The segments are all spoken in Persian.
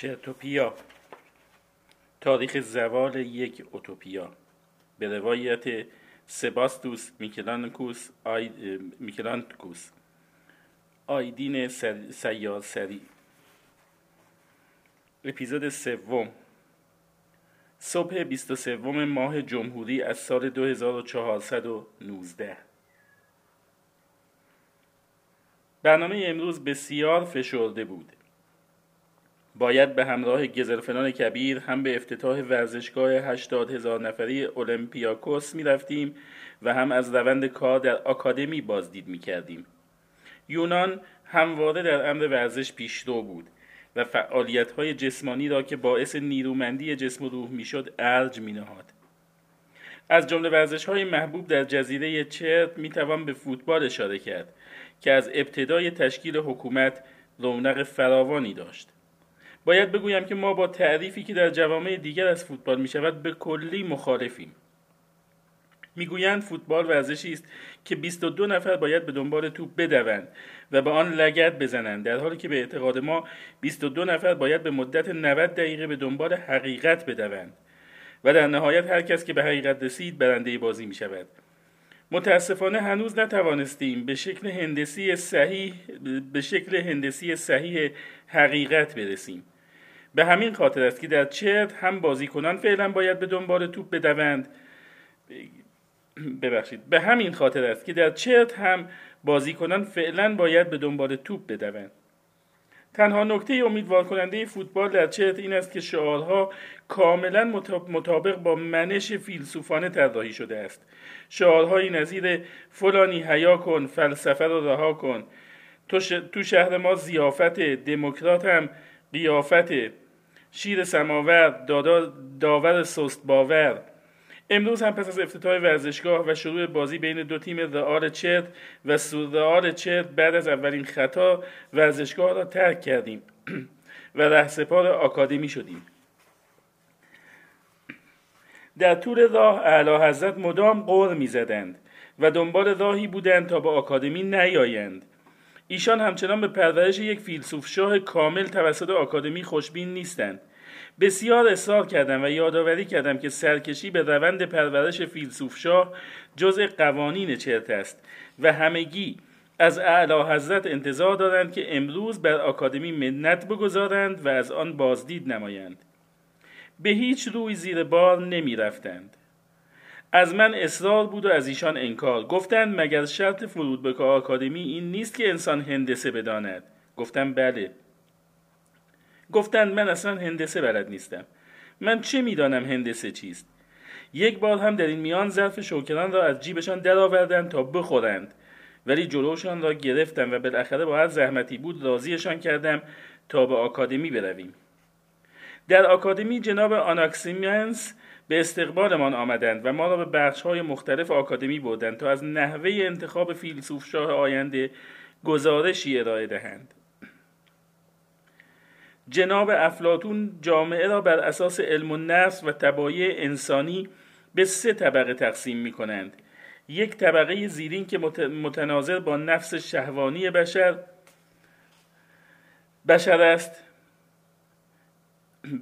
چرتوپیا. تاریخ زوال یک اوتوپیا. به روایت سباستوس میکلانکوس آی... میکلانکوس. آیدین سیار سری. اپیزود سوم. صبح 23 ماه جمهوری از سال 2419 برنامه امروز بسیار فشرده بود. باید به همراه گزرفنان کبیر هم به افتتاح ورزشگاه 80 هزار نفری اولمپیاکوس می رفتیم و هم از روند کار در آکادمی بازدید می کردیم. یونان همواره در امر ورزش پیشرو بود و فعالیت های جسمانی را که باعث نیرومندی جسم و روح می‌شد ارج می نهاد. از جمله ورزش های محبوب در جزیره چرت می توان به فوتبال اشاره کرد که از ابتدای تشکیل حکومت رونق فراوانی داشت. باید بگویم که ما با تعریفی که در جوامع دیگر از فوتبال می شود به کلی مخالفیم. می‌گویند فوتبال ورزشی است که 22 نفر باید به دنبال توپ بدوند و به آن لگت بزنند در حالی که به اعتقاد ما 22 نفر باید به مدت 90 دقیقه به دنبال حقیقت بدوند و در نهایت هر کس که به حقیقت رسید برنده بازی می شود متاسفانه هنوز نتوانستیم به شکل هندسی صحیح به شکل هندسی صحیح حقیقت برسیم. به همین خاطر است که در چرت هم بازیکنان فعلا باید به دنبال توپ بدوند. ببخشید. به همین خاطر است که در چرت هم بازیکنان فعلا باید به دنبال توپ بدوند. تنها نکته امیدوار کننده فوتبال در چرت این است که شعارها کاملا مطابق با منش فیلسوفانه طراحی شده است. شعارهایی نظیر فلانی حیا کن فلسفه رو رها کن تو شهر ما زیافت دموکرات هم قیافت شیر سماور داور سست باور. امروز هم پس از افتتاح ورزشگاه و شروع بازی بین دو تیم رئال چرت و رئال چرت بعد از اولین خطا ورزشگاه را ترک کردیم و رهسپار آکادمی شدیم. در طول راه اعلی حضرت مدام قور می‌زدند و دنبال راهی بودند تا به آکادمی نیایند. ایشان همچنان به پرورش یک فیلسوف شاه کامل توسط آکادمی خوشبین نیستند بسیار اصرار کردم و یادآوری کردم که سرکشی به روند پرورش فیلسوف شاه جزء قوانین چرت است و همگی از اعلی حضرت انتظار دارند که امروز بر آکادمی منت بگذارند و از آن بازدید نمایند به هیچ روی زیر بار نمی رفتند. از من اصرار بود و از ایشان انکار. گفتند مگر شرط فرود به آکادمی این نیست که انسان هندسه بداند؟ گفتم بله. گفتند من اصلا هندسه بلد نیستم. من چه می‌دانم هندسه چیست؟ یک بار هم در این میان ظرف شوکران را از جیبشان درآوردند تا بخورند. ولی جلوشان را گرفتم و بالاخره با هر زحمتی بود راضیشان کردم تا به آکادمی برویم. در آکادمی جناب آناکسیمنس به استقبالمان آمدند و ما را به بخش های مختلف آکادمی بردند تا از نحوه انتخاب فیلسوف شاه آینده گزارشی ارائه دهند. جناب افلاتون جامعه را بر اساس علم و نفس و تبایع انسانی به سه طبقه تقسیم می کنند یک طبقه زیرین که متناظر با نفس شهوانی بشر بشر است.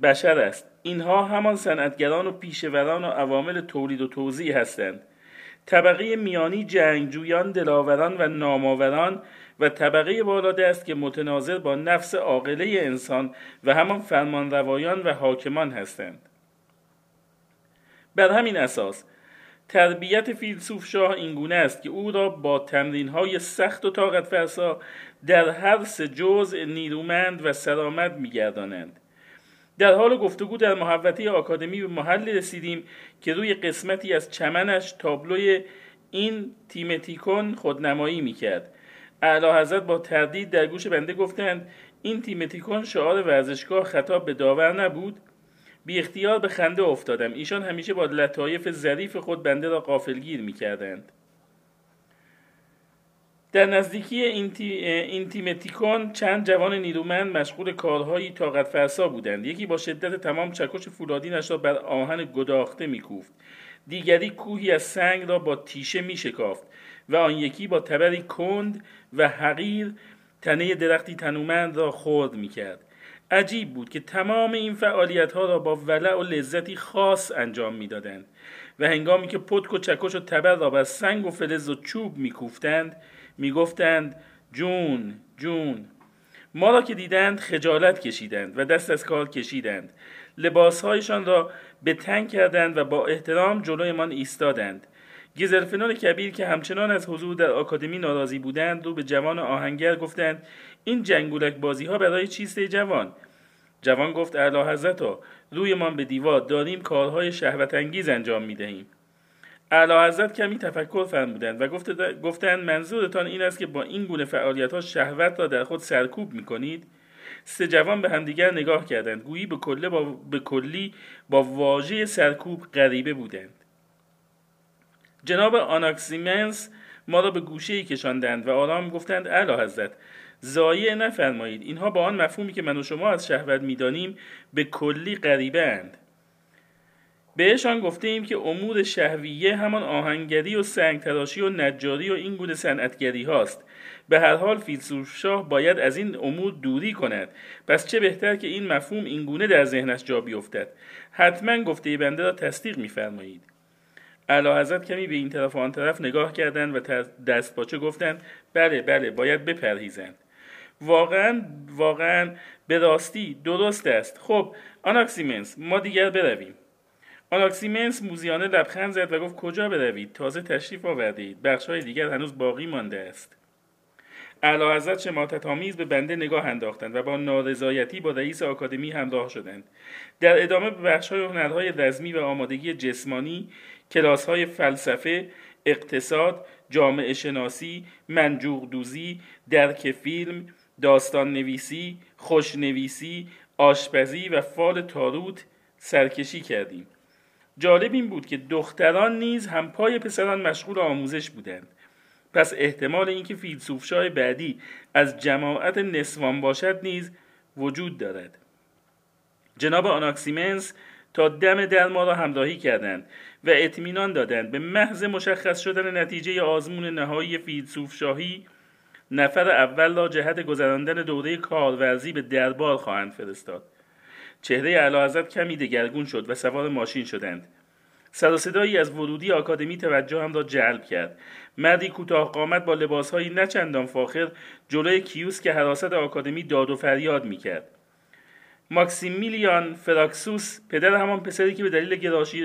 بشر است. اینها همان صنعتگران و پیشوران و عوامل تولید و توزیع هستند. طبقه میانی جنگجویان دلاوران و ناماوران و طبقه بالاده است که متناظر با نفس عاقله انسان و همان فرمانروایان و حاکمان هستند. بر همین اساس تربیت فیلسوف شاه اینگونه است که او را با تمرین های سخت و طاقت فرسا در هر سه جزء نیرومند و سرآمد میگردانند. در حال گفتگو در محوطه آکادمی به محل رسیدیم که روی قسمتی از چمنش تابلوی این تیمتیکون خودنمایی می‌کرد. اعلی حضرت با تردید در گوش بنده گفتند این تیمتیکون شعار ورزشگاه خطاب به داور نبود. بی اختیار به خنده افتادم. ایشان همیشه با لطایف ظریف خود بنده را قافلگیر می‌کردند. در نزدیکی این تیمتیکون چند جوان نیرومند مشغول کارهایی طاقت فرسا بودند یکی با شدت تمام چکش فولادینش را بر آهن گداخته میکوفت دیگری کوهی از سنگ را با تیشه میشکافت و آن یکی با تبری کند و حقیر تنه درختی تنومند را خورد می کرد. عجیب بود که تمام این فعالیت ها را با ولع و لذتی خاص انجام می‌دادند و هنگامی که پتک و چکش و تبر را بر سنگ و فلز و چوب میکوفتند می‌گفتند جون جون. ما را که دیدند خجالت کشیدند و دست از کار کشیدند. لباسهایشان را به تنگ کردند و با احترام جلویمان ایستادند. گزرفنان کبیر که همچنان از حضور در آکادمی ناراضی بودند رو به جوان آهنگر گفتند این جنگولک بازی ها برای چیست جوان؟ جوان گفت اعلی حضرت رویمان به دیوار داریم کارهای شهوت انگیز انجام می دهیم اعلی حضرت کمی تفکر فرمودند و گفتند منظورتان این است که با این گونه فعالیت ها شهوت را در خود سرکوب می کنید سه جوان به همدیگر نگاه کردند. گویی به, با به کلی با واژه سرکوب غریبه بودند. جناب آناکسیمنس ما را به گوشه ای کشاندند و آرام گفتند اعلی حضرت زایع نفرمایید. اینها با آن مفهومی که من و شما از شهوت می‌دانیم به کلی غریبه اند بهشان گفته ایم که امور شهویه همان آهنگری و سنگ تراشی و نجاری و این گونه صنعتگری هاست. به هر حال فیلسوف شاه باید از این امور دوری کند. پس چه بهتر که این مفهوم این گونه در ذهنش جا بیفتد؟ حتما گفته بنده را تصدیق میفرمایید. اعلی حضرت کمی به این طرف و آن طرف نگاه کردند و دست باچه گفتند بله بله باید بپرهیزند. واقعا واقعا به راستی درست است. خب آناکسیمنس ما دیگر برویم. آناکسیمنس موزیانه لبخند زد و گفت کجا بروید؟ تازه تشریف آورده اید های دیگر هنوز باقی مانده است. اعلی حضرت شماتت آمیز به بنده نگاه انداختند و با نارضایتی با رئیس آکادمی همراه شدند. در ادامه به بخشهای هنرهای رزمی و آمادگی جسمانی کلاسهای فلسفه اقتصاد جامعه شناسی منجوق دوزی درک فیلم داستان نویسی خوشنویسی آشپزی و فال تاروت سرکشی کردیم. جالب این بود که دختران نیز هم پای پسران مشغول آموزش بودند. پس احتمال اینکه فیلسوفشاه بعدی از جماعت نسوان باشد نیز وجود دارد. جناب آناکسیمنس تا دم در ما را همراهی کردند و اطمینان دادند به محض مشخص شدن نتیجه آزمون نهایی فیلسوف شاهی نفر اول را جهت گذراندن دوره کارورزی به دربار خواهند فرستاد. چهره اعلیحضرت کمی دگرگون شد و سوار ماشین شدند. سر صدایی از ورودی آکادمی توجه هم را جلب کرد. مردی کوتاه قامت با لباسهایی نچندان فاخر جلوی کیوس که حراست آکادمی داد و فریاد می‌کرد. ماکسیمیلیان فراکسوس پدر همان پسری که به دلیل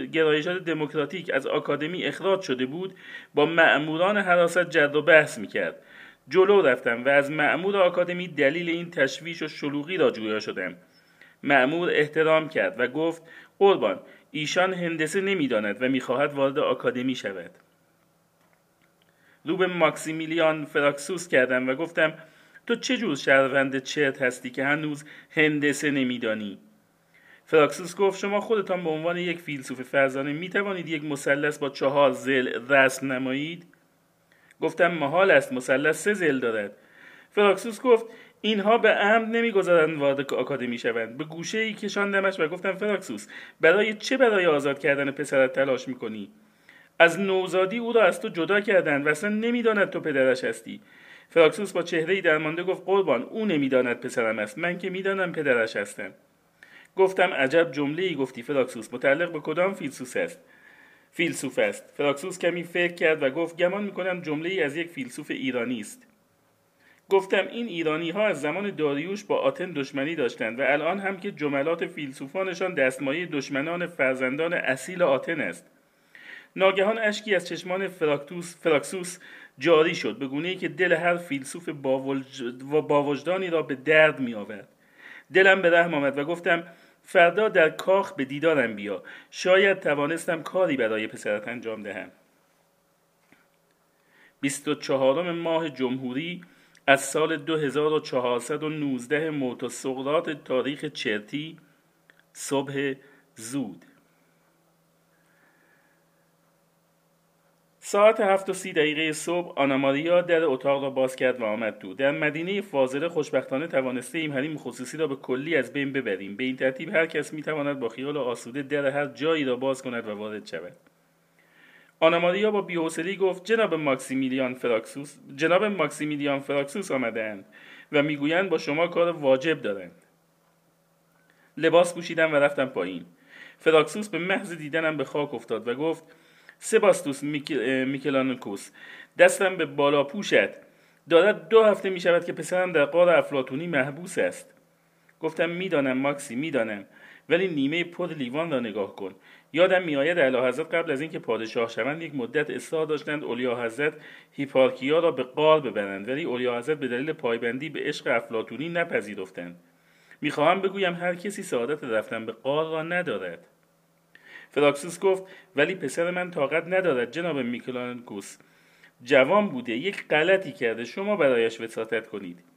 گرایشات دموکراتیک از آکادمی اخراج شده بود با مأموران حراست جد و بحث می‌کرد. جلو رفتم و از معمور آکادمی دلیل این تشویش و شلوغی را جویا شدم. معمور احترام کرد و گفت قربان ایشان هندسه نمی‌داند و می‌خواهد وارد آکادمی شود. رو به ماکسیمیلیان فراکسوس کردم و گفتم تو چه جور شهروند چرت هستی که هنوز هندسه نمیدانی؟ فراکسوس گفت شما خودتان به عنوان یک فیلسوف فرزانه می توانید یک مثلث با چهار زل رسم نمایید؟ گفتم محال است مثلث سه زل دارد. فراکسوس گفت اینها به عمد نمی‌گذارند وارد آکادمی شوند. به گوشه ای کشاندمش و گفتم فراکسوس برای چه برای آزاد کردن پسرت تلاش می‌کنی؟ از نوزادی او را از تو جدا کردند و اصلا نمی‌داند تو پدرش هستی. فراکسوس با چهره درمانده گفت قربان او نمی‌داند پسرم است. من که می‌دانم پدرش هستم. گفتم عجب جمله ای گفتی فراکسوس. متعلق به کدام فیلسوس است؟ فیلسوف است. فراکسوس کمی فکر کرد و گفت گمان می‌کنم جمله ای از یک فیلسوف ایرانی است. گفتم این ایرانی ها از زمان داریوش با آتن دشمنی داشتند و الان هم که جملات فیلسوفانشان دستمایه دشمنان فرزندان اصیل آتن است. ناگهان اشکی از چشمان فراکتوس فراکسوس جاری شد به گونه ای که دل هر فیلسوف با وجدانی را به درد می آورد دلم به رحم آمد و گفتم فردا در کاخ به دیدارم بیا. شاید توانستم کاری برای پسرت انجام دهم. 24 ماه جمهوری از سال 2419 موت و تاریخ چرتی صبح زود. ساعت هفت و سی دقیقه صبح آناماریا در اتاق را باز کرد و آمد تو. در مدینه فاضله خوشبختانه توانسته ایم حریم خصوصی را به کلی از بین ببریم. به این ترتیب هر کس می‌تواند با خیال آسوده در هر جایی را باز کند و وارد شود. آناماریا با بیحوصلهای گفت جناب ماکسیمیلیان فراکسوس جناب ماکسیمیلیان فراکسوس آمدهاند و می‌گویند با شما کار واجب دارند. لباس پوشیدم و رفتم پایین. فراکسوس به محض دیدنم به خاک افتاد و گفت سباستوس میکلانکوس دستم به بالا پوشد. دارد دو هفته می شود که پسرم در قار افلاتونی محبوس است. گفتم می‌دانم ماکسی می‌دانم ولی نیمه پر لیوان را نگاه کن. یادم میآید اعلی حضرت قبل از اینکه پادشاه شوند یک مدت اصرار داشتند اولیا حضرت هیپارکیا را به قار ببرند ولی اولیا حضرت به دلیل پایبندی به عشق افلاتونی نپذیرفتند. می‌خواهم بگویم هر کسی سعادت رفتن به قار را ندارد. فراکسوس گفت ولی پسر من طاقت ندارد جناب میکلانکوس. جوان بوده یک غلطی کرده شما برایش وساطت کنید.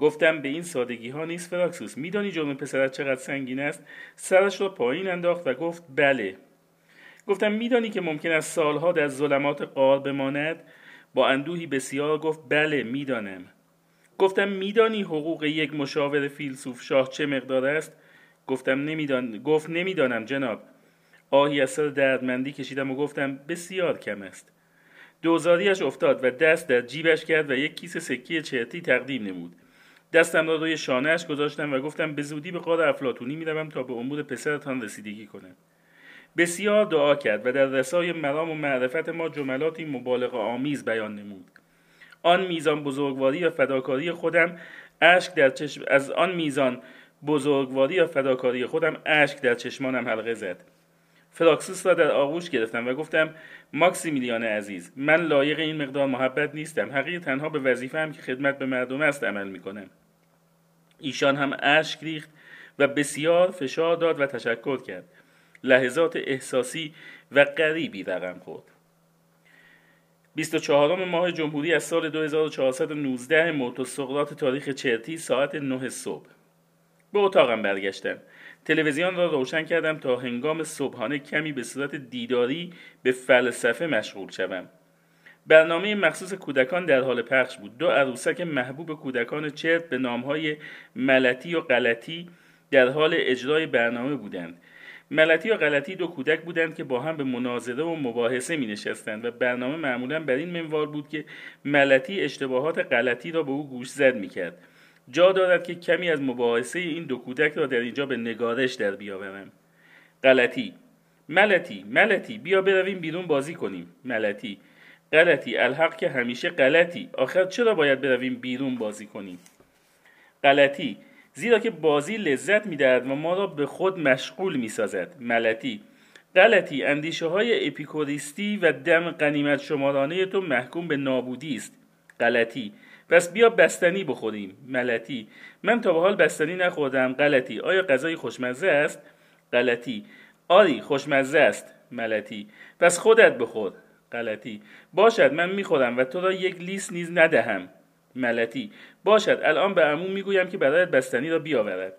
گفتم به این سادگی ها نیست فراکسوس. میدانی جرم پسرت چقدر سنگین است؟ سرش را پایین انداخت و گفت بله. گفتم میدانی که ممکن است سالها در ظلمات قار بماند؟ با اندوهی بسیار گفت بله می‌دانم. گفتم میدانی حقوق یک مشاور فیلسوف شاه چه مقدار است؟ گفتم نمیدان... گفت نمی‌دانم جناب. آهی از سر دردمندی کشیدم و گفتم بسیار کم است. دوزاریش افتاد و دست در جیبش کرد و یک کیسه سکی چرتی تقدیم نمود. دستم را روی شانهاش گذاشتم و گفتم به زودی به قار افلاتونی می‌روم تا به امور پسرتان رسیدگی کنم. بسیار دعا کرد و در رسای مرام و معرفت ما جملاتی مبالغه آمیز بیان نمود. آن میزان بزرگواری و فداکاری خودم اشک در چشم از آن میزان بزرگواری و فداکاری خودم اشک در چشمانم حلقه زد. فراکسوس را در آغوش گرفتم و گفتم ماکسیمیلیان عزیز من لایق این مقدار محبت نیستم. حقیق تنها به وظیفه هم که خدمت به مردم است عمل می‌کنم. ایشان هم اشک ریخت و بسیار فشار داد و تشکر کرد. لحظات احساسی و غریبی رقم خورد. 24 ماه جمهوری از سال 2419 موت سقراط تاریخ چرتی ساعت 9 صبح. به اتاقم برگشتم. تلویزیون را روشن کردم تا هنگام صبحانه کمی به صورت دیداری به فلسفه مشغول شوم. برنامه مخصوص کودکان در حال پخش بود. دو عروسک محبوب کودکان چرت به نامهای ملتی و غلطی در حال اجرای برنامه بودند. ملتی و غلطی دو کودک بودند که با هم به مناظره و مباحثه می نشستند و برنامه معمولا بر این منوال بود که ملتی اشتباهات غلطی را به او گوش زد می کرد جا دارد که کمی از مباحثه این دو کودک را در اینجا به نگارش در بیاورم. غلطی ملتی ملتی بیا برویم بیرون بازی کنیم. ملتی غلطی الحق که همیشه غلطی. آخر چرا باید برویم بیرون بازی کنیم؟ غلطی زیرا که بازی لذت می‌دهد و ما را به خود مشغول می‌سازد. ملتی غلطی اندیشه های اپیکوریستی و دم قنیمت شمارانه تو محکوم به نابودی است. غلطی پس بیا بستنی بخوریم. ملتی من تا به حال بستنی نخوردم. غلطی آیا غذای خوشمزه است؟ غلطی آری خوشمزه است. ملتی پس خودت بخور. غلطی باشد من می‌خورم و تو را یک لیس نیز ندهم. ملتی باشد الان به عموم می‌گویم که برایت بستنی را بیاورد.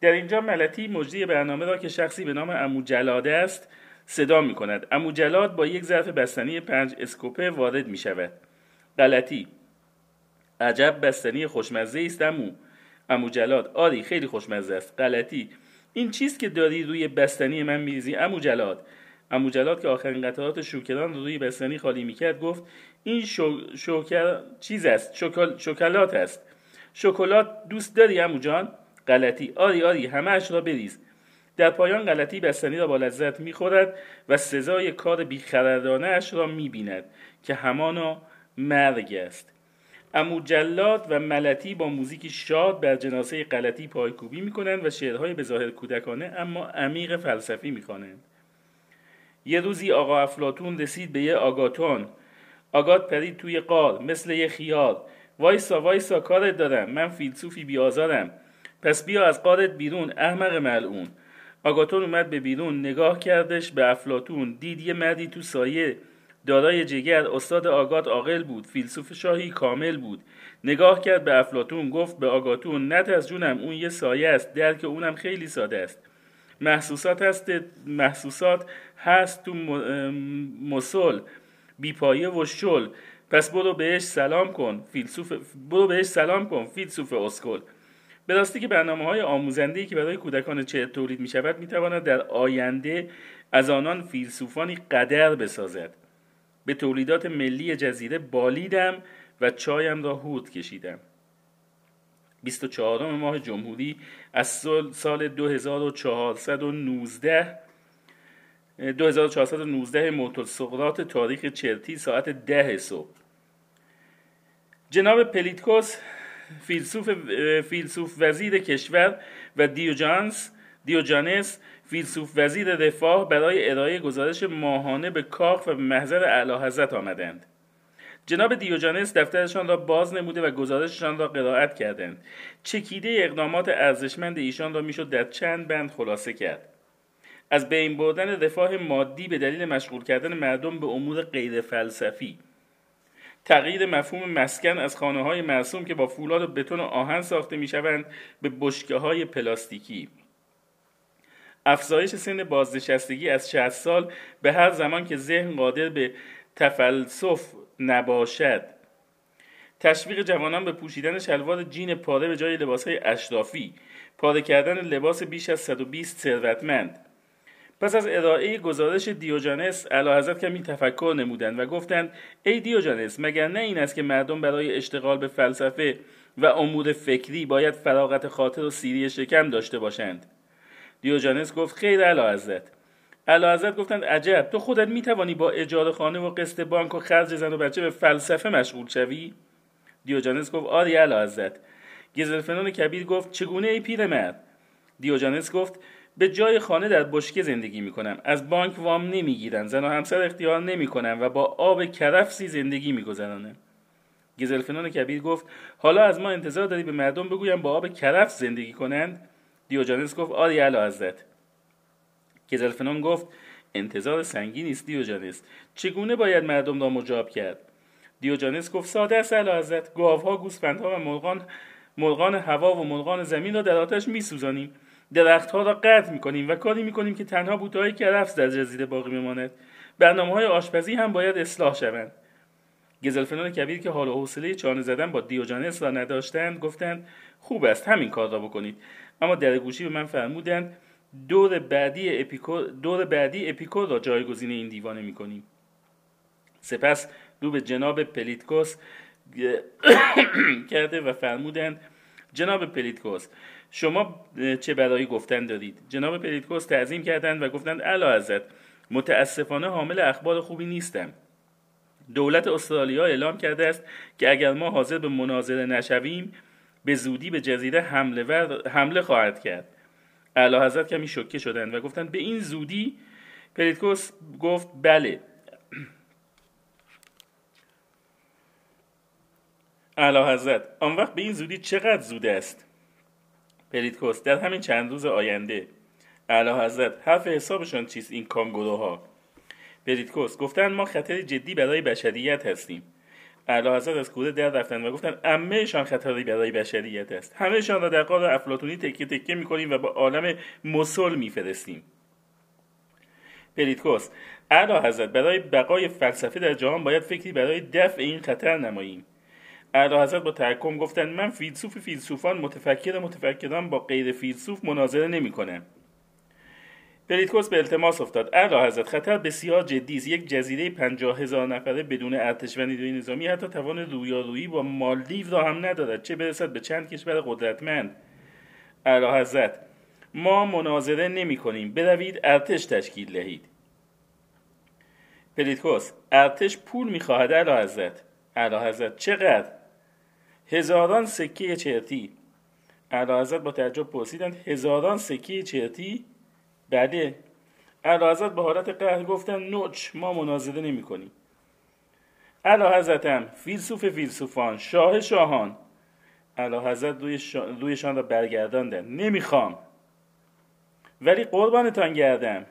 در اینجا ملتی مجری برنامه را که شخصی به نام امو جلاده است صدا می کند امو جلاد با یک ظرف بستنی پنج اسکوپه وارد می شود غلطی. عجب بستنی خوشمزه است امو امو جلاد آری خیلی خوشمزه است. غلطی. این چیست که داری روی بستنی من میریزی امو جلاد امو جلاد که آخرین قطعات شوکران روی بستنی خالی می‌کرد گفت این شو... شوکر چیز است؟ شکل... شکلات است. شکلات دوست داری امو جان؟ غلطی. آری آری همه را بریز. در پایان غلطی بستنی را با لذت می‌خورد و سزای کار بیخردانه اش را می‌بیند که همانا مرگ است. امو جلاد و ملتی با موزیکی شاد بر جناسه غلطی پایکوبی می‌کنند و شعرهای به ظاهر کودکانه اما عمیق فلسفی می‌خوانند. یه روزی آقا افلاتون رسید به یه آگاتون. آگات پرید توی قار مثل یه خیال. وایسا وایسا کارت دارم. من فیلسوفی بیازارم. پس بیا از قارت بیرون احمق ملعون. آگاتون اومد به بیرون نگاه کردش به افلاتون دید یه مردی تو سایه. دارای جگر استاد آگات عاقل بود. فیلسوف شاهی کامل بود. نگاه کرد به افلاتون گفت به آگاتون نت از جونم اون یه سایه است. درک اونم خیلی ساده است. محسوسات هست محسوسات هست تو مسل بیپایه و شل. پس برو بهش سلام کن فیلسوف برو بهش سلام کن فیلسوف اسکل به راستی که برنامه های آموزنده که برای کودکان چه تولید می شود می تواند در آینده از آنان فیلسوفانی قدر بسازد. به تولیدات ملی جزیره بالیدم و چایم را هود کشیدم. 24 ماه جمهوری از سال 2419 2419 موتور سقراط تاریخ چرتی ساعت ده صبح. جناب پلیتکوس فیلسوف, فیلسوف وزیر کشور و دیوجانس دیوجانس فیلسوف وزیر رفاه برای ارائه گزارش ماهانه به کاخ و محضر اعلی حضرت آمدند. جناب دیوجانس دفترشان را باز نموده و گزارششان را قرائت کردند. چکیده اقدامات ارزشمند ایشان را می‌شد در چند بند خلاصه کرد. از بین بردن رفاه مادی به دلیل مشغول کردن مردم به امور غیر فلسفی. تغییر مفهوم مسکن از خانه های مرسوم که با فولاد و بتون و آهن ساخته می شوند به بشکه های پلاستیکی. افزایش سن بازنشستگی از 60 سال به هر زمان که ذهن قادر به تفلسف نباشد. تشویق جوانان به پوشیدن شلوار جین پاره به جای لباسهای اشرافی. پاره کردن لباس بیش از 120 ثروتمند. پس از ارائه گزارش دیوجانس حضرت کمی تفکر نمودند و گفتند ای دیوجانس مگر نه این است که مردم برای اشتغال به فلسفه و امور فکری باید فراغت خاطر و سیری شکم داشته باشند؟ دیوجانس گفت خیر اعلی حضرت. اعلی حضرت گفتند عجب تو خودت می‌توانی با اجاره خانه و قسط بانک و خرج زن و بچه به فلسفه مشغول شوی؟ دیوجانس گفت آری اعلی حضرت. گزلفنون کبیر گفت چگونه ای پیرمرد؟ دیوجانس گفت به جای خانه در بشکه زندگی می کنم از بانک وام نمی‌گیرم زن و همسر اختیار نمی کنم و با آب کرفسی زندگی می گذرانم گزلفنان کبیر گفت حالا از ما انتظار داری به مردم بگویم با آب کرفس زندگی کنند؟ دیوجانس گفت آری علا حضرت. گزلفنان گفت انتظار سنگین است دیوجانس. چگونه باید مردم را مجاب کرد؟ دیوجانس گفت ساده است علا حضرت. گاوها گوسفندها و مرغان مرغان هوا و مرغان زمین را در آتش میسوزانیم. درختها را قطع می‌کنیم و کاری می‌کنیم که تنها بوتهایی کرفس در جزیره باقی میماند برنامه های آشپزی هم باید اصلاح شوند. گزلفنان کبیر که حال و حوصله چانه زدن با دیوجانس را نداشتند گفتند خوب است همین کار را بکنید. اما در گوشی به من فرمودند دور بعدی اپیکور دور بعدی اپیکور را جایگزین این دیوانه می‌کنیم. سپس رو به جناب پلیتکوس کرده و فرمودند جناب پلیتکوس شما چه برای گفتن دارید؟ جناب پلیتکوس تعظیم کردند و گفتند اعلی حضرت متاسفانه حامل اخبار خوبی نیستم. دولت استرالیا اعلام کرده است که اگر ما حاضر به مناظره نشویم به زودی به جزیره حمله, حمله خواهد کرد. اعلی حضرت کمی شوکه شدند و گفتند به این زودی؟ پلیتکوس گفت بله. اعلی حضرت آن وقت به این زودی چقدر زود است؟ پلیتکوس در همین چند روز آینده. اعلی حضرت حرف حسابشان چیست این کانگوروها پلیتکوس گفتند ما خطری جدی برای بشریت هستیم. اعلی حضرت از کوره در رفتند و گفتند عمه‌شان خطری برای بشریت است. همهشان را در غار افلاطونی تکه تکه می‌کنیم و به عالم مثل میفرستیم. پلیتکوس اعلی حضرت برای بقای فلسفه در جهان باید فکری برای دفع این خطر نماییم. اعلی حضرت با تحکم گفتند من فیلسوف فیلسوفان متفکر متفکران با غیر فیلسوف مناظره نمی‌کنم. پلیتکوس به التماس افتاد. اعلی حضرت خطر بسیار جدی است. یک جزیره پنجاه هزار نفره بدون ارتش و نیروی نظامی حتی توان رویارویی با مالدیو را هم ندارد چه برسد به چند کشور قدرتمند. اعلی حضرت ما مناظره نمی کنیم بروید ارتش تشکیل دهید. پلیتکوس ارتش پول می‌خواهد اعلی حضرت. اعلی حضرت چقدر؟ هزاران سکه چرتی اعلی حضرت با تعجب پرسیدند هزاران سکه چرتی بله. اعلی حضرت به حالت قهر گفتن نوچ ما مناظره نمی کنیم فیلسوف فیلسوفان شاه شاهان. اعلی حضرت روی رویشان را برگرداندند. نمی‌خوام. ولی قربانتان گردم.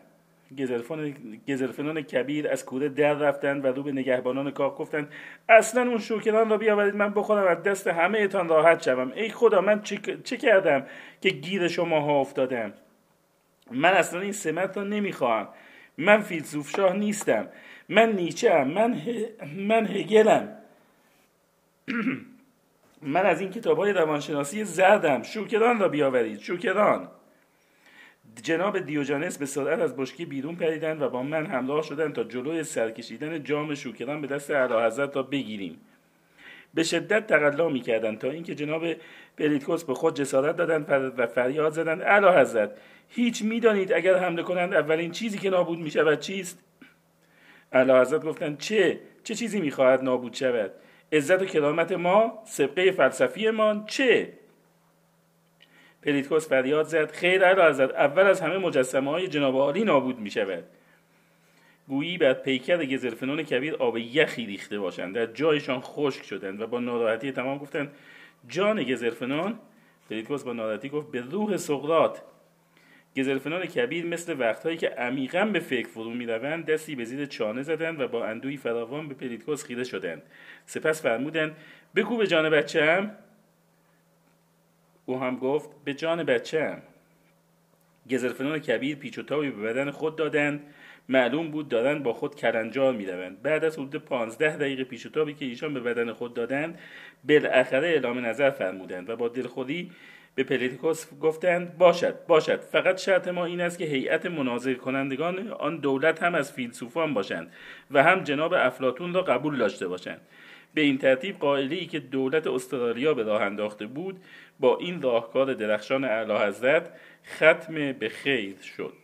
گزرفنان کبیر از کوره در رفتند و رو به نگهبانان کاخ گفتند اصلا اون شوکران را بیاورید من بخورم از دست همه ایتان راحت شوم. ای خدا من چه, چه کردم که گیر شما ها افتادم؟ من اصلا این سمت را نمی‌خواهم. من فیلسوف شاه نیستم. من نیچه هم. من, من هگلم. من از این کتاب های روانشناسی زردم. شوکران را بیاورید. شوکران. جناب دیوجانس به سرعت از بشکی بیرون پریدند و با من همراه شدند تا جلوی سرکشیدن جام شوکران به دست اعلی حضرت را بگیریم. به شدت تقلا می‌کردند تا اینکه جناب پلیتکوس به خود جسارت دادند و فریاد زدند اعلی حضرت هیچ می‌دانید اگر حمله کنند اولین چیزی که نابود می‌شود چیست؟ اعلی حضرت گفتند چه؟ چه چیزی می‌خواهد نابود شود؟ عزت و کرامت ما صبغه فلسفی ما چه؟ پلیتکوس فریاد زد. خیر حضرت اول از همه مجسمه های جناب عالی نابود می شود گویی بر پیکر گزنفون کبیر آب یخی ریخته باشند. در جایشان خشک شدند و با ناراحتی تمام گفتند جان گزنفون پلیتکوس با ناراحتی گفت به روح سقراط. گزنفون کبیر مثل وقتهایی که عمیقا به فکر فرو می‌روند دستی به زیر چانه زدند و با اندوهی فراوان به پلیتکوس خیره شدند. سپس فرمودند بگو به جان بچه‌ام. او هم گفت به جان بچه‌ام گزرفنان کبیر پیچ و تابی به بدن خود دادند. معلوم بود دارند با خود کلنجار می‌روند. بعد از حدود پانزده دقیقه پیش تابی که ایشان به بدن خود دادند بالاخره اعلام نظر فرمودند و با دلخوری به پلیتیکوس گفتند باشد باشد. فقط شرط ما این است که هیئت مناظر کنندگان آن دولت هم از فیلسوفان باشند و هم جناب افلاتون را قبول داشته باشند. به این ترتیب غائله‌ای که دولت استرالیا به راه انداخته بود با این راهکار درخشان اعلی حضرت ختم به خیر شد.